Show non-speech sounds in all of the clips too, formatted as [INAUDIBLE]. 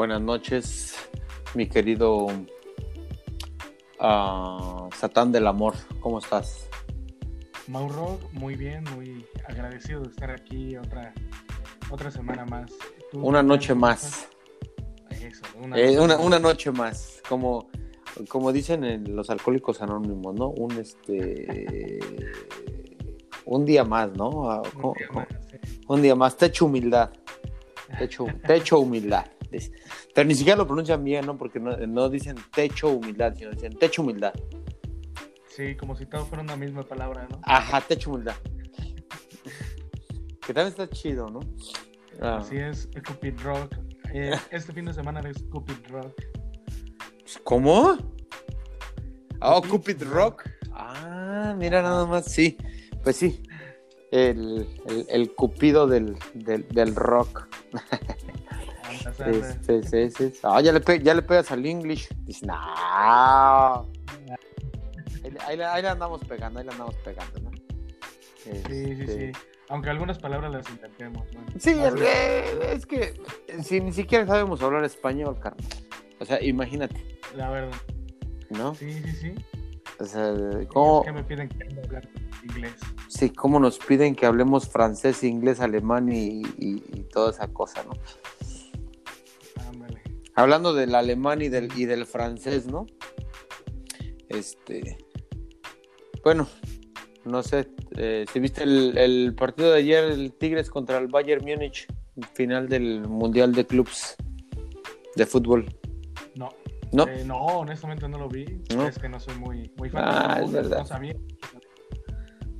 Buenas noches, mi querido ah, Satán del Amor. ¿Cómo estás? Mauro, muy bien, muy agradecido de estar aquí otra, otra semana más. ¿Tú Una noche más. Eso, una, Eh, noche una, más. una noche más. Como, como dicen en los alcohólicos anónimos, ¿no? Un este. Un día más, ¿no? Ah, Un ¿cómo- día más, sí. Un día más. Techo humildad. Techo, techo humildad. Pero ni siquiera lo pronuncian bien, ¿no? Porque no, no dicen techo humildad, sino dicen techo humildad. Sí, como si todo fuera una misma palabra, ¿no? Ajá, techo humildad. Que también está chido, ¿no? Ah, Así es, Cupid Rock. Eh, [LAUGHS] este fin de semana es Cupid Rock. ¿Cómo? Oh, Cupid Cupid Rock. Ah, mira nada más, sí. Pues sí. El, el, el cupido del, del, del rock. [LAUGHS] Sí, sí. Ah, ya le, pe- ya le pegas al English. Dice, no. Ahí, le- ahí, andamos pegando, ahí le andamos pegando, ¿no? Sí, sí, Este, sí. Aunque algunas palabras las intentemos, ¿no? Sí, es que, es que si ni siquiera sabemos hablar español, carnal. O sea, imagínate, La verdad. ¿no? Sí, sí, sí. O sea, Es ¿cómo, que me piden que hablar inglés. sí, cómo nos piden que hablemos francés, inglés, alemán y, y- y toda esa cosa, ¿no? Hablando del alemán y del, y del francés, ¿no? Este. Bueno, no sé. eh, si viste el, el partido de ayer, el Tigres contra el Bayern Múnich, final del Mundial de Clubs de fútbol. No. ¿No? Eh, no, honestamente no lo vi. ¿No? Es que no soy muy, muy fan Ah, del es verdad. No sabía.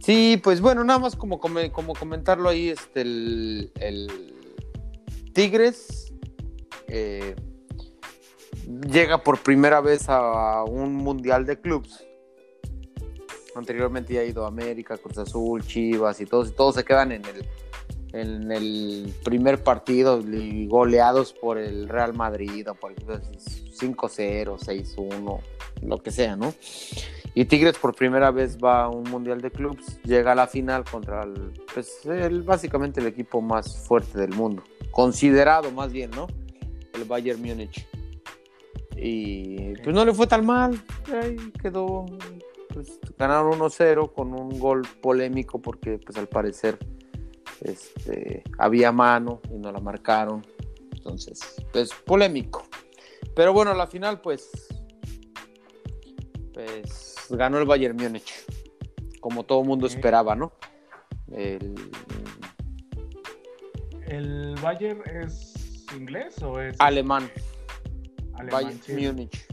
Sí, pues bueno, nada más como, como comentarlo ahí, este, el, el Tigres eh, llega por primera vez a un mundial de clubs. Anteriormente ya ha ido a América, Cruz Azul, Chivas y todos, y todos se quedan en el, en el primer partido goleados por el Real Madrid o por el 5-0, 6-1, lo que sea, ¿no? Y Tigres por primera vez va a un mundial de clubs, llega a la final contra el, pues, básicamente el equipo más fuerte del mundo, considerado más bien, ¿no? El Bayern Múnich. Y pues no le fue tan mal, ahí quedó, pues ganaron 1-0 con un gol polémico porque pues al parecer este, había mano y no la marcaron, entonces pues polémico. Pero bueno, la final pues pues ganó el Bayern Múnich, como todo mundo esperaba, ¿no? El- ¿El Bayern es inglés o es alemán, alemán? Bayern Sí. Múnich.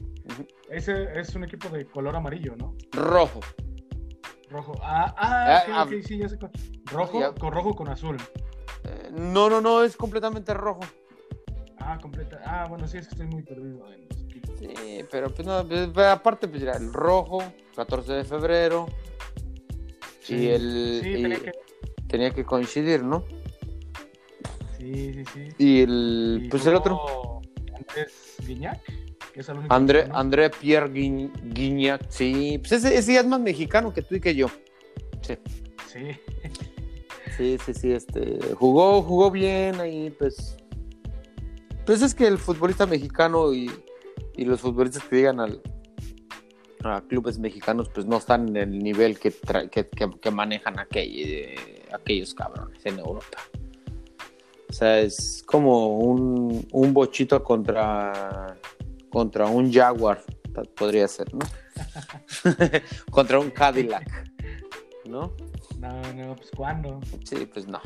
Ese es un equipo de color amarillo, ¿no? Rojo. Rojo. Ah, ah, Ah, ah. ok, sí, ya sé. Rojo, Ya. con rojo con azul. Eh, no, no, no, es completamente rojo. Ah, completa. Ah, bueno, sí, es que estoy muy perdido en los equipos. Sí, pero pues no, pues, aparte pues ya el rojo, 14 de febrero. y el Sí, y tenía que. tenía que coincidir, ¿no? Sí, sí, sí. Y el Y pues el otro Andrés Guiñac, que es el único. André, que conozco. André Pierre Guign- Guignac, sí, pues ese, ese ya es más mexicano que tú y que yo. Sí. Sí. Sí, sí, sí, este, jugó, jugó bien ahí, pues. Pues es que el futbolista mexicano y, y los futbolistas que llegan al, a clubes mexicanos, pues no están en el nivel que, tra- que, que- que manejan aquel- aquellos cabrones en Europa. O sea, es como un, un bochito contra, contra un Jaguar, podría ser, ¿no? [LAUGHS] contra un Cadillac, ¿no? No, no, pues ¿cuándo? Sí, pues no.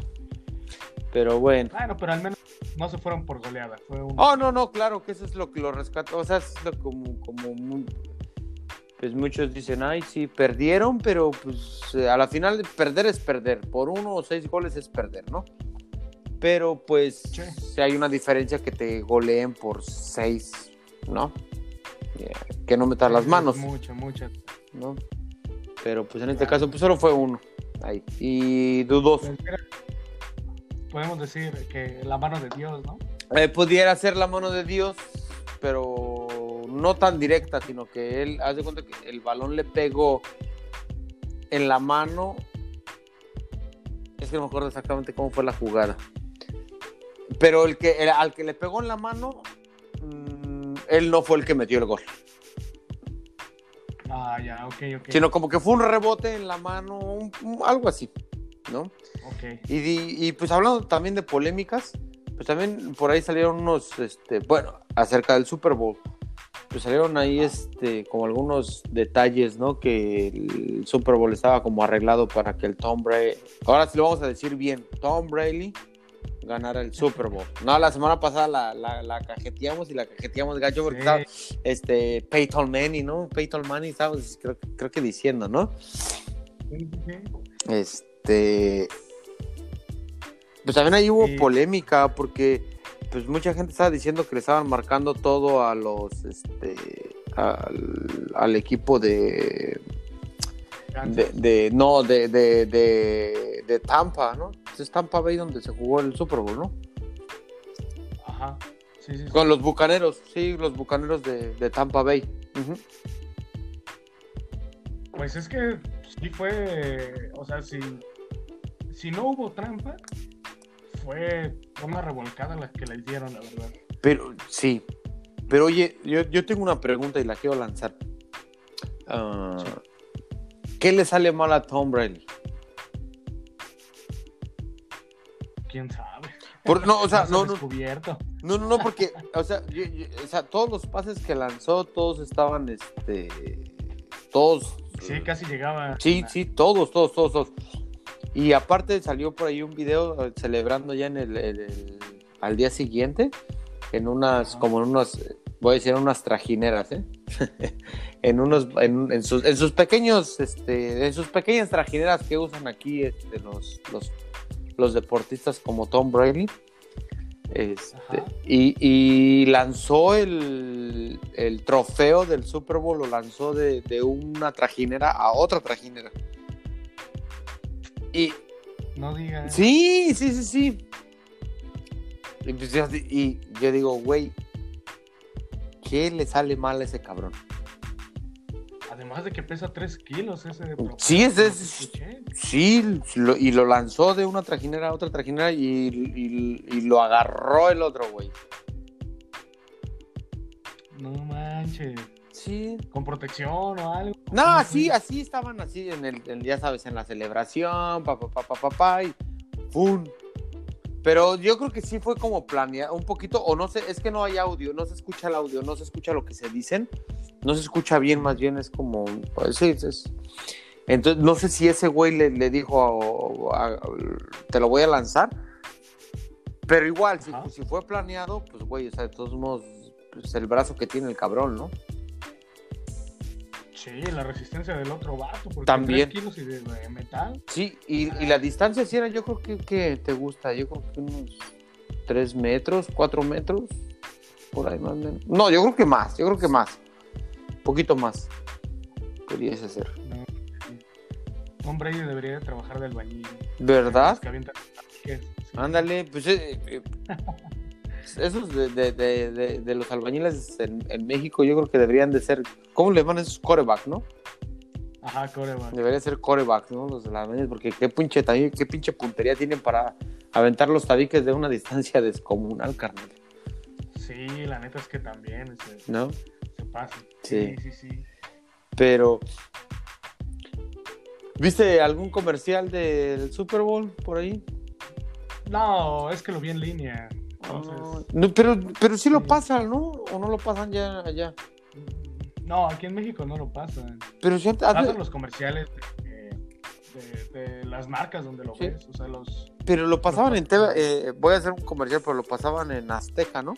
Pero bueno. Bueno, pero al menos no se fueron por goleada. Fue un. Oh, no, no, claro que eso es lo que lo rescata. O sea, es lo como, como muy- pues muchos dicen, ay, sí, perdieron, pero pues a la final perder es perder. Por uno o seis goles es perder, ¿no? Pero pues Sí. si hay una diferencia que te goleen por seis, ¿no? Eh, que no metas las manos, Mucho, mucho. ¿no? Pero pues en este Claro. caso pues solo fue uno. Ahí. Y dudoso. Pues, Podemos decir que la mano de Dios, ¿no? Eh, pudiera ser la mano de Dios, pero no tan directa, sino que él, haz de cuenta que el balón le pegó en la mano. Es que no me acuerdo exactamente cómo fue la jugada. Pero el que, el- al que le pegó en la mano él no fue el que metió el gol. Ah, ya, ok, ok. Sino como que fue un rebote en la mano, un- un- algo así, ¿no? Ok. Y, pues hablando también de polémicas, pues también por ahí salieron unos, este, bueno, acerca del Super Bowl, pues salieron ahí este, como algunos detalles, ¿no? Que el Super Bowl estaba como arreglado para que el Tom Brady, ahora sí lo vamos a decir bien, Tom Brady ganara el Super Bowl. No, la semana pasada la, la, la cajeteamos y la cajeteamos gacho porque Sí. estaba este, Peyton Manning, ¿no? Peyton Manning estaba, creo, creo que diciendo, ¿no? Sí, sí, sí. Este. Pues también ahí hubo polémica porque pues mucha gente estaba diciendo que le estaban marcando todo a los este al, al equipo de, de, no de, de, de, de Tampa, ¿no? Es Tampa Bay donde se jugó el Super Bowl, ¿no? Ajá. Sí, sí, sí. Con los bucaneros, sí, los bucaneros de, de Tampa Bay. Pues es que sí fue, o sea, si, si no hubo trampa, fue una revolcada la que le dieron, la verdad. Pero sí. Pero oye, yo, yo tengo una pregunta y la quiero lanzar. Ah, ¿Qué le sale mal a Tom Brady? ¿Quién sabe? Por- no, o sea, se no, no, no, no, no, porque, o sea, yo- yo- o sea, todos los pases que lanzó, todos estaban, este, todos. Sí, casi llegaba. Sí, sí, todos, todos, todos, todos. Y aparte salió por ahí un video eh, celebrando ya en el, el- el- al día siguiente, en unas, Ajá. como en unas, voy a decir, unas trajineras, ¿eh? [LAUGHS] en unos, en, en sus, en sus pequeños, este, en sus pequeñas trajineras que usan aquí, este, los, los, los deportistas como Tom Brady. Este, y, y lanzó el, el trofeo del Super Bowl, lo lanzó de, de una trajinera a otra trajinera. Y No digas. sí, sí, sí, sí. Y, pues, y yo digo, güey, ¿qué le sale mal a ese cabrón? Además de que pesa 3 kilos ese de Sí, ese es-. Sí, lo- y lo lanzó de una trajinera a otra trajinera y, y- y lo agarró el otro, güey. No manches. Sí, ¿Con protección o algo? No, ¿Cómo así, así estaban así en el, en, ya sabes, en la celebración, pa, pa, pa, pa, pa, pa, y ¡pum! Pero yo creo que sí fue como planeado un poquito, o no sé, es que no hay audio, no se escucha el audio, no se escucha lo que se dicen, no se escucha bien, más bien es como, pues sí, es- entonces no sé si ese güey le, le dijo, a- a- te lo voy a lanzar, pero igual, si fue planeado, pues güey, o sea, de todos modos, pues el brazo que tiene el cabrón, ¿no? Sí, la resistencia del otro vato. Porque También. 3 kilos y de, de metal. Sí, y, y la distancia sí era, yo creo que, que te gusta, yo creo que unos 3 metros, 4 metros, por ahí más o menos. No, yo creo que más, yo creo que más, un poquito más, pudiese ser. No. Tom Brady debería de trabajar de albañil. ¿Verdad? Ándale, pues eh, eh, esos de, de, de, de, de los albañiles en, en México yo creo que deberían de ser, ¿cómo le llaman esos coreback, no? Ajá, coreback. Debería ser coreback, ¿no? Los de las albañiles, porque qué pinche, también, qué pinche puntería tienen para aventar los tabiques de una [LAUGHS] distancia descomunal, carnal, Sí, la neta es que también se, ¿no? se pasa. Sí. Sí, sí, sí. Pero, ¿viste algún comercial del Super Bowl por ahí? No, es que lo vi en línea. Entonces, no, pero, pero sí lo pasan, ¿no? ¿O no lo pasan ya allá? no, aquí en México no lo pasan. Pero sí, antes- Pasan los comerciales de, de- de las marcas donde lo Sí. ves. O sea, los. pero lo pasaban en. TV, eh, voy a hacer un comercial, pero lo pasaban en Azteca, ¿no?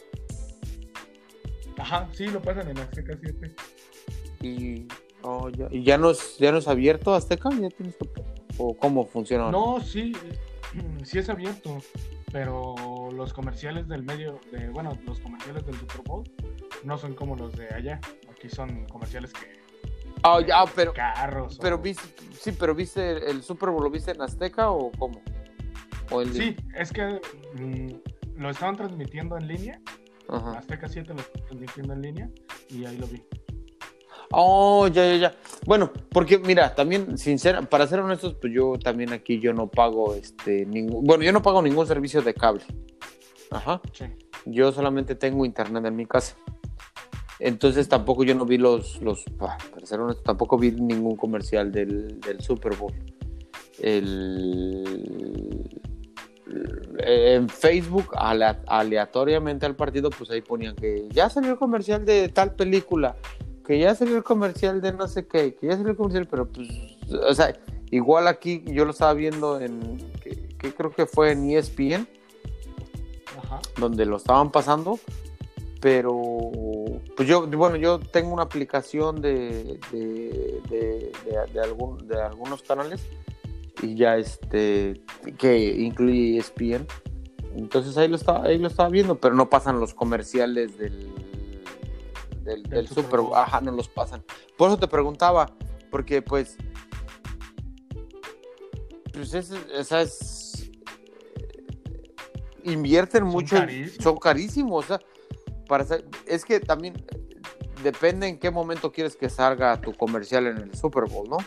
Ajá, sí, lo pasan en Azteca 7. Y, oh, ya, y ya no es, ya no es abierto Azteca, ya tienes que, o cómo funciona. No, sí, [CLEARS THROAT] sí es abierto. Pero los comerciales del medio, de, bueno, los comerciales del Super Bowl no son como los de allá. Aquí son comerciales que. Ah, ya, pero, Carros. pero o- viste, sí, pero viste el, el Super Bowl, ¿lo viste en Azteca o cómo? O el Sí, es que mm, lo estaban transmitiendo en línea. Ajá. Azteca 7 lo estaban transmitiendo en línea. Y ahí lo vi. Oh, ya, ya, ya. Bueno, porque mira, también, sincera, para ser honestos, pues yo también aquí yo no pago este ningún, bueno, yo no pago ningún servicio de cable. Ajá. Sí. Yo solamente tengo internet en mi casa. Entonces tampoco yo no vi los, los para ser honesto, tampoco vi ningún comercial del, del Super Bowl. El, en Facebook aleatoriamente al partido, pues ahí ponían que ya salió el comercial de tal película, que ya salió el comercial de no sé qué, que ya salió el comercial, pero pues, o sea, igual aquí yo lo estaba viendo en, que, creo que fue en ESPN, donde lo estaban pasando, pero pues yo, bueno, yo tengo una aplicación de, de, de, de, algún, de algunos canales y ya este que incluye ESPN entonces ahí lo estaba ahí lo estaba viendo pero no pasan los comerciales del del, Super, Bowl. Ajá no los pasan. Por eso te preguntaba porque pues pues es, esa es invierten mucho son carísimos o sea, para es que también depende en qué momento quieres que salga tu comercial en el Super Bowl no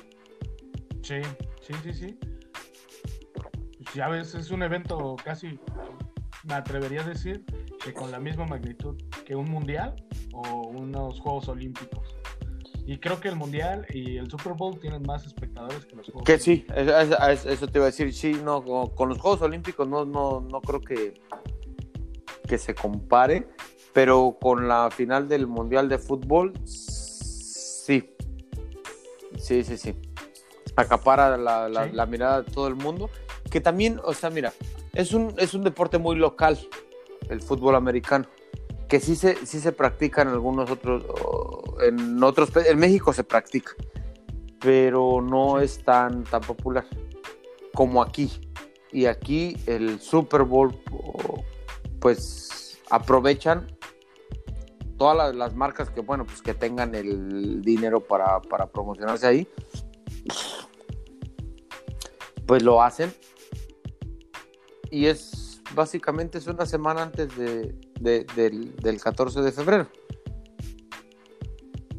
sí Sí, sí, sí. Ya ves, es un evento casi, me atrevería a decir, que con la misma magnitud que un mundial o unos Juegos Olímpicos. Y creo que el Mundial y el Super Bowl tienen más espectadores que los Juegos Que sí, eso te iba a decir, sí, no, con los Juegos Olímpicos no, no, no creo que, que se compare, pero con la final del Mundial de Fútbol, sí. Sí, sí, sí acapara la, mirada de todo el mundo. Que también, o sea, mira, es un, es un deporte muy local, el fútbol americano, que sí se, sí se practica en algunos otros, en otros, en México se practica, pero no es tan, tan popular como aquí. Y aquí el Super Bowl, pues aprovechan todas las, las, marcas que, bueno, pues que tengan el dinero para, para promocionarse ahí, pues lo hacen. Y es básicamente es una semana antes de, del, 14 de febrero.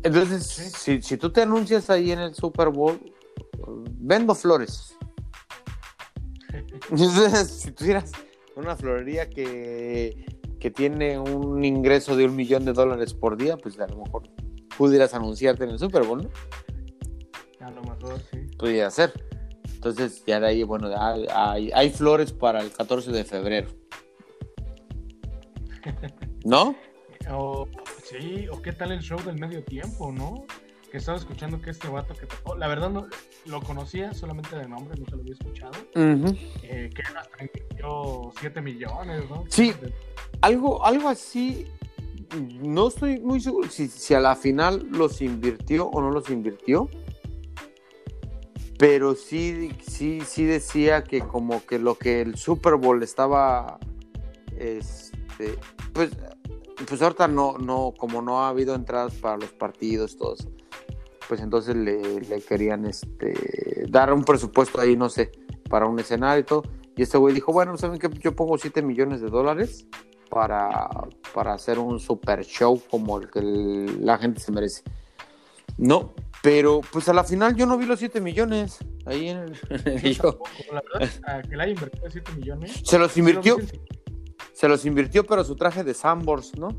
Entonces, si, si, tú te anuncias ahí en el Super Bowl, vendo flores. [LAUGHS] Entonces, si tuvieras una florería que, que tiene un ingreso de un millón de dólares por día, pues a lo mejor pudieras anunciarte en el Super Bowl, ¿no? A lo mejor sí. Podría ser. Entonces, ya de ahí, bueno, hay, hay flores para el 14 de febrero. ¿No? O, sí, o qué tal el show del medio tiempo, ¿no? Que estaba escuchando que este vato que tocó, la verdad no lo conocía solamente de nombre, nunca lo había escuchado. eh, que invirtió 7 millones, ¿no? Sí, algo, algo así. No estoy muy seguro si, si a la final los invirtió o no los invirtió pero sí, sí, sí decía que como que lo que el Super Bowl estaba, este, pues, pues ahorita no, no, como no ha habido entradas para los partidos, todos, pues entonces le, querían, este, dar un presupuesto ahí, no sé, para un escenario y todo, y este güey dijo, bueno, ¿saben que Yo pongo 7 millones de dólares para, para hacer un super show como el que la gente se merece. No, pero pues a la final yo no vi los 7 millones ahí en el, [LAUGHS] La verdad, que le haya invertido 7 millones. Se los invirtió. Se los invirtió, pero su traje de Sambors, ¿no?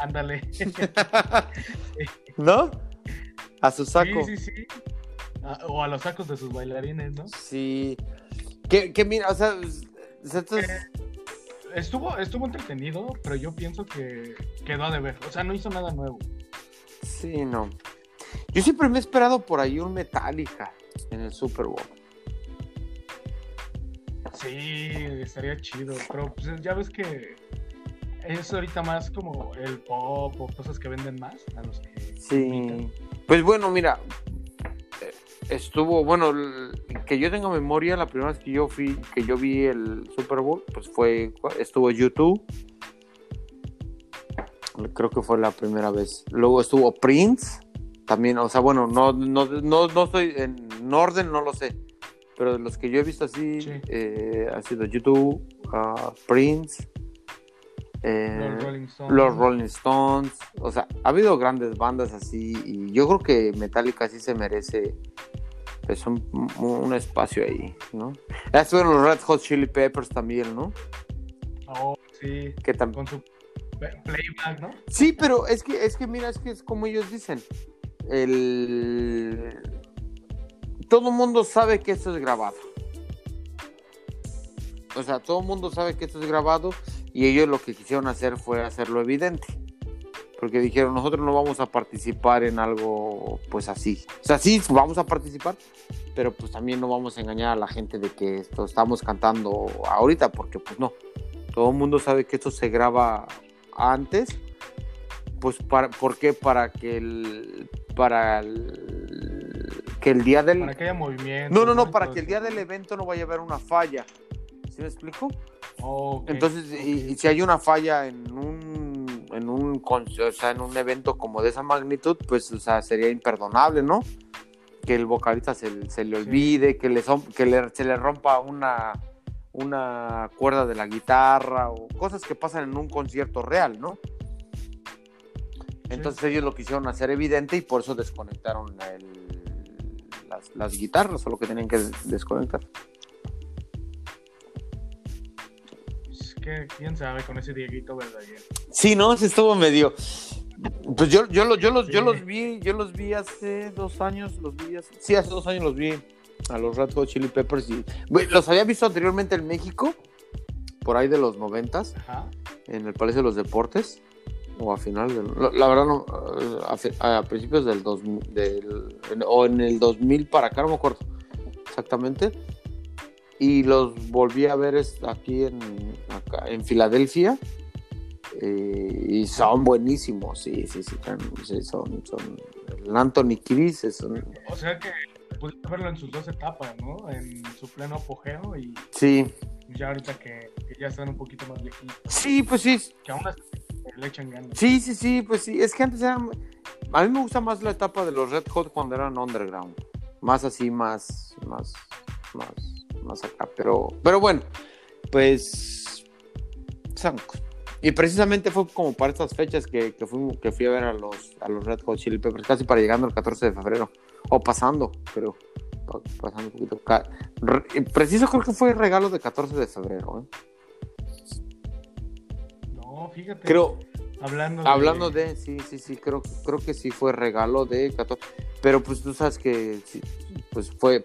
Ándale. [LAUGHS] ¿No? A su saco. Sí, sí, sí. o a los sacos de sus bailarines, ¿no? Sí. Que, que mira, o sea, eh, estuvo, estuvo entretenido, pero yo pienso que quedó a deber. O sea, no hizo nada nuevo. Sí, no. Yo siempre me he esperado por ahí un Metallica en el Super Bowl. Sí, estaría chido, pero pues ya ves que es ahorita más como el pop o cosas que venden más a los que Sí. Pues bueno, mira, eh, estuvo, bueno, que yo tengo memoria, la primera vez que yo fui, que yo vi el Super Bowl, pues fue, estuvo YouTube. Creo que fue la primera vez. Luego estuvo Prince también, o sea, bueno, no, no, no, no estoy en orden, no lo sé. Pero de los que yo he visto así, eh, ha sido YouTube, uh, Prince, eh, los, Rolling Stones. O sea, ha habido grandes bandas así. Y yo creo que Metallica sí se merece pues, un, espacio ahí, ¿no? Estuvieron los Red Hot Chili Peppers también, ¿no? Oh, sí. Que también. Con su playback, ¿no? Sí, pero es que, es que mira, es que es como ellos dicen. El... Todo el mundo sabe que esto es grabado. O sea, todo el mundo sabe que esto es grabado y ellos lo que quisieron hacer fue hacerlo evidente. Porque dijeron, nosotros no vamos a participar en algo pues así. O sea, sí, vamos a participar, pero pues también no vamos a engañar a la gente de que esto estamos cantando ahorita, porque pues no. Todo el mundo sabe que esto se graba antes. Pues, para, ¿por qué? Para que el, para el, que el día del... Para que haya movimiento. No, no, no, para que el día del evento no vaya a haber una falla. ¿Sí me explico? Entonces, y, si hay una falla en un, en un, o sea, en un evento como de esa magnitud, pues, o sea, sería imperdonable, ¿no? Que el vocalista se, se le olvide, que, le, que le, se le rompa una, una cuerda de la guitarra o cosas que pasan en un concierto real, ¿no? Entonces ellos lo quisieron hacer evidente y por eso desconectaron las, las, guitarras o lo que tenían que desconectar. quién sabe con ese Dieguito verdadero. Sí, no, se estuvo medio. Pues yo, yo, yo, los, yo los vi, yo los vi hace dos años, los vi hace, sí, hace dos años los vi a los Red Hot Chili Peppers y los había visto anteriormente en México, por ahí de los noventas, en el Palacio de los Deportes, o a final la, verdad no, a, principios del, dos, del, o en el 2000 para acá, no me acuerdo exactamente, y los volví a ver aquí en, en Filadelfia. Eh, y son buenísimos, sí, sí, sí, son, son, el Anthony Chris O sea que pudiste verlo en sus dos etapas, ¿no? En su pleno apogeo y... Sí. Ya ahorita que, ya están un poquito más viejitos. Sí, pues sí. Que aún le echan ganas. Sí, sí, sí, pues sí. Es que antes era... A mí me gusta más la etapa de los Red Hot cuando eran underground. Más así, más, más, más más acá. Pero, pero bueno, pues. Y precisamente fue como para estas fechas que, que, fui, que fui a ver a los, a los Red Hot Chili Peppers, casi para llegando el 14 de febrero. O pasando, pero pasando un poquito. Preciso creo que fue regalo de 14 de febrero. ¿eh? No, fíjate. Creo, hablando de... hablando de... sí, sí, sí, creo, creo que sí fue regalo de 14. Pero pues tú sabes que pues fue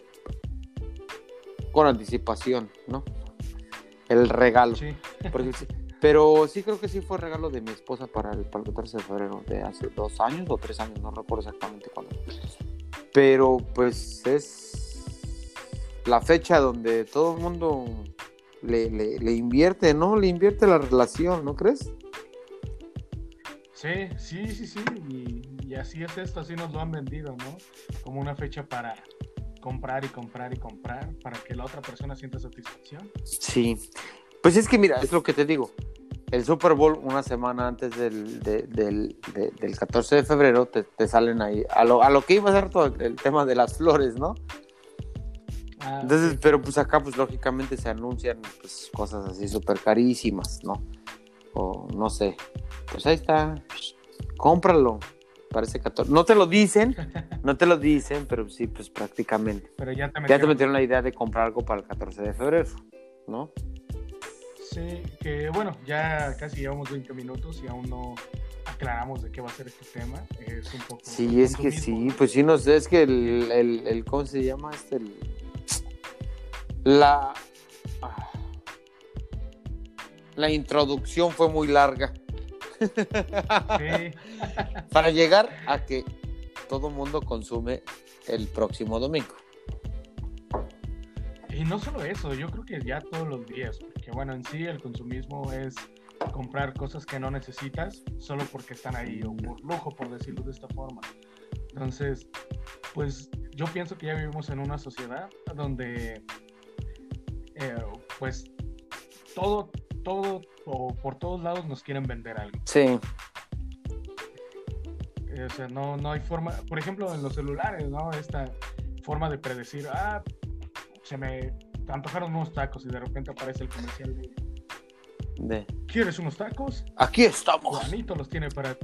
con anticipación, ¿no? El regalo. Sí. pero sí creo que sí fue regalo de mi esposa para el, para el 14 de febrero de hace dos años o tres años, no recuerdo exactamente cuándo. Pero pues es la fecha donde todo el mundo le, le, invierte, ¿no? Le invierte la relación, ¿no crees? Sí, sí, sí, sí. Y, y, así es esto, así nos lo han vendido, ¿no? Como una fecha para, comprar y comprar y comprar para que la otra persona sienta satisfacción. Sí, pues es que mira, es lo que te digo. El Super Bowl una semana antes del, del, del 14 de febrero te, te, salen ahí, a lo, a lo que iba a ser todo el tema de las flores, ¿no? Ah, Entonces, pero pues acá pues lógicamente se anuncian pues, cosas así súper carísimas, ¿no? O no sé, pues ahí está, cómpralo, parece 14. No te lo dicen, [LAUGHS] no te lo dicen, pero sí, pues prácticamente. Pero ya te metieron, la idea de comprar algo para el 14 de febrero, ¿no? Sí, que bueno, ya casi llevamos 20 minutos y aún no aclaramos de qué va a ser este tema. Es un poco. Sí, es que sí, pues sí, no sé, es que el, el, el ¿cómo se llama? Este, el, la. Ah, la introducción fue muy larga. [LAUGHS] Para llegar a que todo mundo consume el próximo domingo. Y no solo eso, yo creo que ya todos los días, porque bueno, en sí el consumismo es comprar cosas que no necesitas solo porque están ahí o por lujo, por decirlo de esta forma. Entonces, pues yo pienso que ya vivimos en una sociedad donde, eh, pues, todo, todo o por todos lados nos quieren vender algo. Sí. O sea, no, no hay forma, por ejemplo, en los celulares, ¿no? Esta forma de predecir, ah, se me antojaron unos tacos y de repente aparece el comercial de... ¿Quieres unos tacos? Aquí estamos. Juanito los tiene para...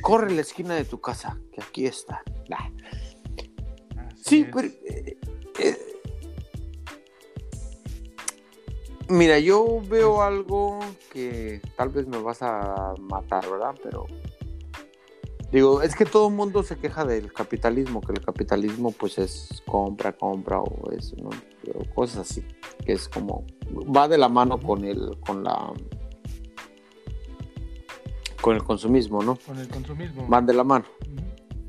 Corre la esquina de tu casa, que aquí está. Sí, pero... Eh, eh, Mira, yo veo algo que tal vez me vas a matar, ¿verdad? Pero digo, es que todo el mundo se queja del capitalismo, que el capitalismo pues es compra, compra o es, ¿no? cosas así, que es como va de la mano con el con la con el consumismo, ¿no? Con el consumismo. Van de la mano.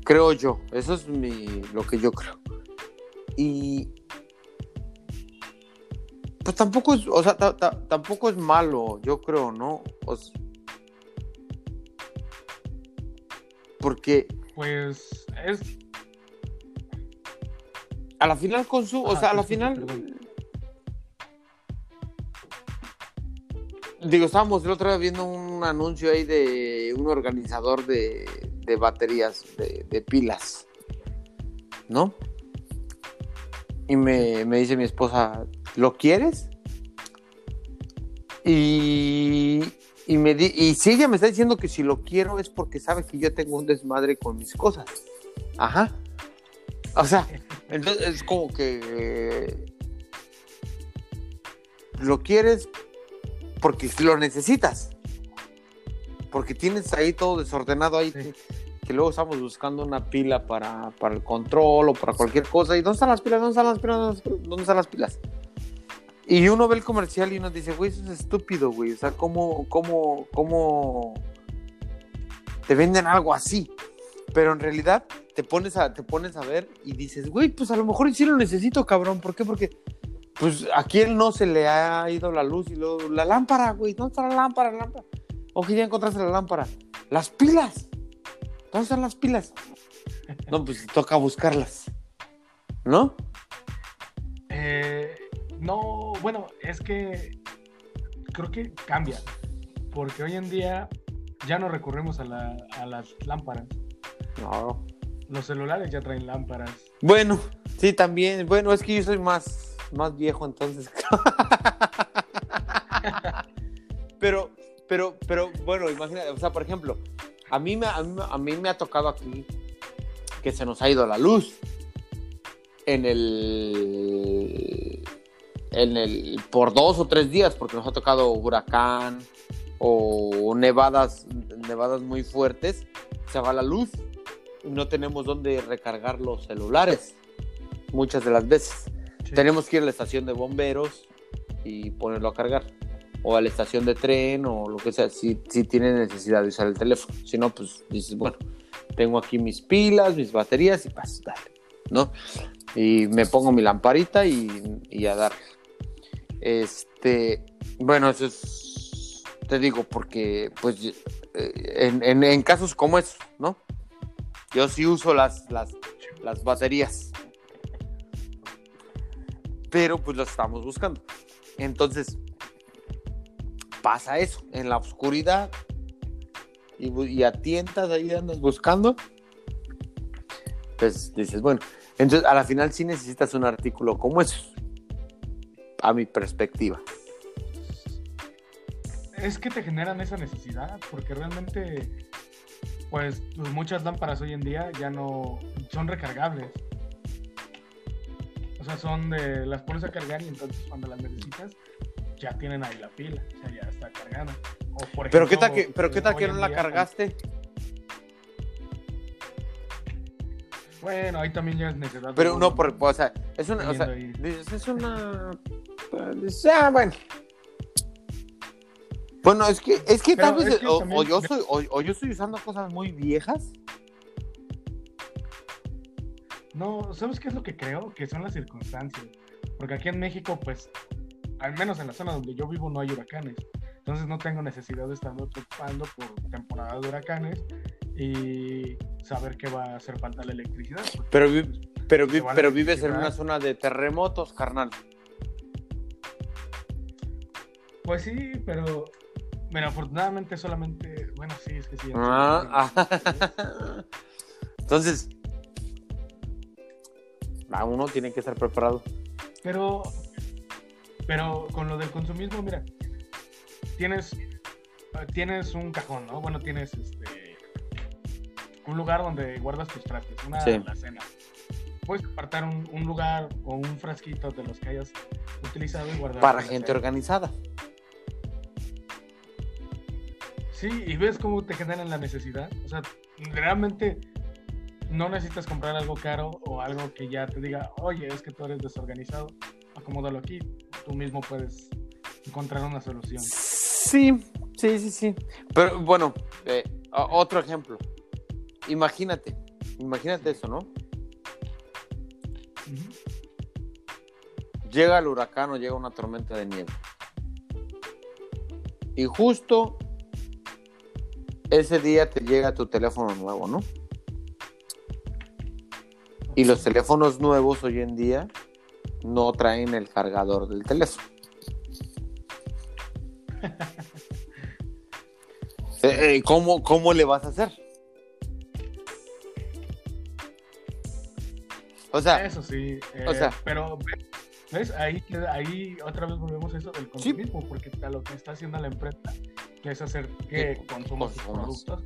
Creo yo, eso es mi lo que yo creo. Y pues tampoco es, o sea, tampoco es malo, yo creo, ¿no? porque. Pues es. A la final con su. o sea, a la final. Digo, estábamos el otro día viendo un anuncio ahí de un organizador de, de baterías, de, de, pilas, ¿no? Y me, me dice mi esposa, ¿lo quieres? Y, y, me y si ella me está diciendo que si lo quiero es porque sabe que yo tengo un desmadre con mis cosas. Ajá. O sea, [LAUGHS] entonces es como que lo quieres porque lo necesitas. Porque tienes ahí todo desordenado ahí. Que, luego estamos buscando una pila para, para, el control o para cualquier cosa. ¿Y dónde están las pilas? ¿Dónde están las pilas? ¿Dónde están las pilas? Y uno ve el comercial y uno dice, güey, eso es estúpido, güey. O sea, ¿cómo, cómo, cómo te venden algo así? Pero en realidad te pones a, te pones a ver y dices, güey, pues a lo mejor sí lo necesito, cabrón. ¿Por qué? Porque, pues a quién no se le ha ido la luz y luego, la lámpara, güey, ¿dónde está la lámpara? La lámpara? Oye, ya encontraste la lámpara. Las pilas. ¿Dónde están las pilas? No, pues toca buscarlas. ¿No? Eh, no, bueno, es que creo que cambia, porque hoy en día ya no recurrimos a, las lámparas. No. Los celulares ya traen lámparas. Bueno, sí, también. Bueno, es que yo soy más, más viejo entonces. [LAUGHS] pero, pero, pero, bueno, imagínate, o sea, por ejemplo, a mí, me, a mí me ha tocado aquí que se nos ha ido la luz en el en el, por dos o tres días, porque nos ha tocado huracán o nevadas, nevadas muy fuertes, se va la luz y no tenemos dónde recargar los celulares muchas de las veces. Tenemos que ir a la estación de bomberos y ponerlo a cargar. O a la estación de tren o lo que sea, si, si tiene necesidad de usar el teléfono. Si no, pues dices, bueno, tengo aquí mis pilas, mis baterías y pues dale, ¿no? Y me pongo mi lamparita y, y a dar. Este, bueno, eso es, te digo, porque pues eh, en, casos como eso, ¿no? Yo sí uso las, las, las baterías. Pero pues las estamos buscando. Entonces, pasa eso, en la oscuridad y, y a tientas ahí andas buscando. Pues dices, bueno, entonces a la final sí necesitas un artículo como eso a mi perspectiva. Es que te generan esa necesidad, porque realmente, pues muchas lámparas hoy en día ya no son recargables. O sea, son de, las pones a cargar y entonces cuando las necesitas, ya tienen ahí la pila, o sea, ya está cargada. pero qué tal que, pero qué tal que no la cargaste. Bueno, ahí también ya es necesario. Pero no, por, o sea, es una, o sea, es una Ah, bueno. Bueno, es que, es que tal vez, o, yo soy, o, yo estoy usando cosas muy viejas. No, ¿sabes qué es lo que creo? Que son las circunstancias. Porque aquí en México, pues, al menos en la zona donde yo vivo no hay huracanes. Entonces no tengo necesidad de estarme preocupando por temporada de huracanes y saber que va a hacer falta la electricidad. Pero, pero, pero vives en una zona de terremotos, carnal. Pues sí, pero bueno, afortunadamente solamente, bueno, sí, es que sí. Ah, [LAUGHS] ah. Entonces, uno tiene que estar preparado. Pero, pero con lo del consumismo, mira, tienes, tienes un cajón, ¿no? Bueno, tienes este un lugar donde guardas tus trastes, una cena. puedes apartar un, un, lugar o un frasquito de los que hayas utilizado y guardar. Para gente organizada. Sí, y ves cómo te generan la necesidad. O sea, realmente no necesitas comprar algo caro o algo que ya te diga, oye, es que tú eres desorganizado, acomódalo aquí. Tú mismo puedes encontrar una solución. Sí, sí, sí, sí. Pero bueno, eh, otro ejemplo. Imagínate, imagínate eso, ¿no? Llega el huracán o llega una tormenta de nieve. Y justo ese día te llega tu teléfono nuevo, ¿no? Y los teléfonos nuevos hoy en día no traen el cargador del teléfono. [LAUGHS] Eh, eh, ¿Cómo, ¿Cómo le vas a hacer? O sea, eso sí. o sea, eh, pero ¿ves? Ahí, ahí otra vez volvemos a eso del consumismo, porque lo que está haciendo la empresa es hacer que consuma sus productos.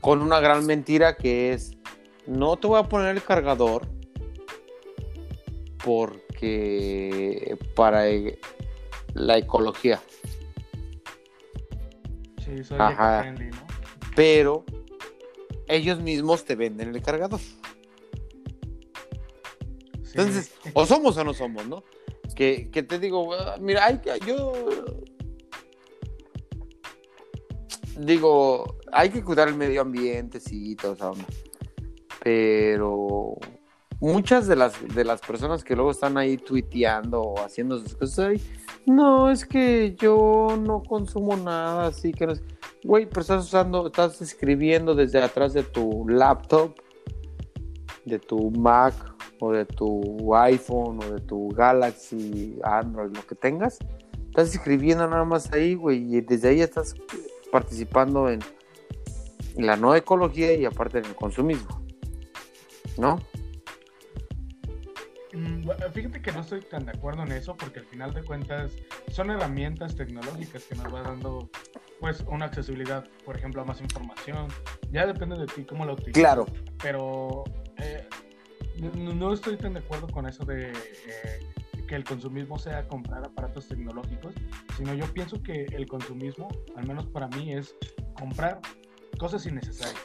Con una gran mentira que es, no te voy a poner el cargador porque para e, la ecología. Sí, soy Ajá. ¿no? Pero ellos mismos te venden el cargador. Entonces, o somos o no somos, ¿no? Que, que te digo, ah, mira, hay, yo digo, hay que cuidar el medio ambiente, sí, todo eso. Pero muchas de las, de las personas que luego están ahí tuiteando o haciendo sus cosas, no, es que yo no consumo nada, así que no es... Güey, pero estás usando, estás escribiendo desde atrás de tu laptop, de tu Mac o de tu iPhone o de tu Galaxy, Android, lo que tengas. Estás escribiendo nada más ahí, güey, y desde ahí estás participando en la no ecología y aparte en el consumismo. ¿No? Mm, fíjate que no estoy tan de acuerdo en eso porque al final de cuentas son herramientas tecnológicas que nos va dando pues una accesibilidad, por ejemplo, a más información. Ya depende de ti cómo lo utilizas. Claro. Pero eh, no, estoy tan de acuerdo con eso de eh, que el consumismo sea comprar aparatos tecnológicos, sino yo pienso que el consumismo, al menos para mí, es comprar cosas innecesarias.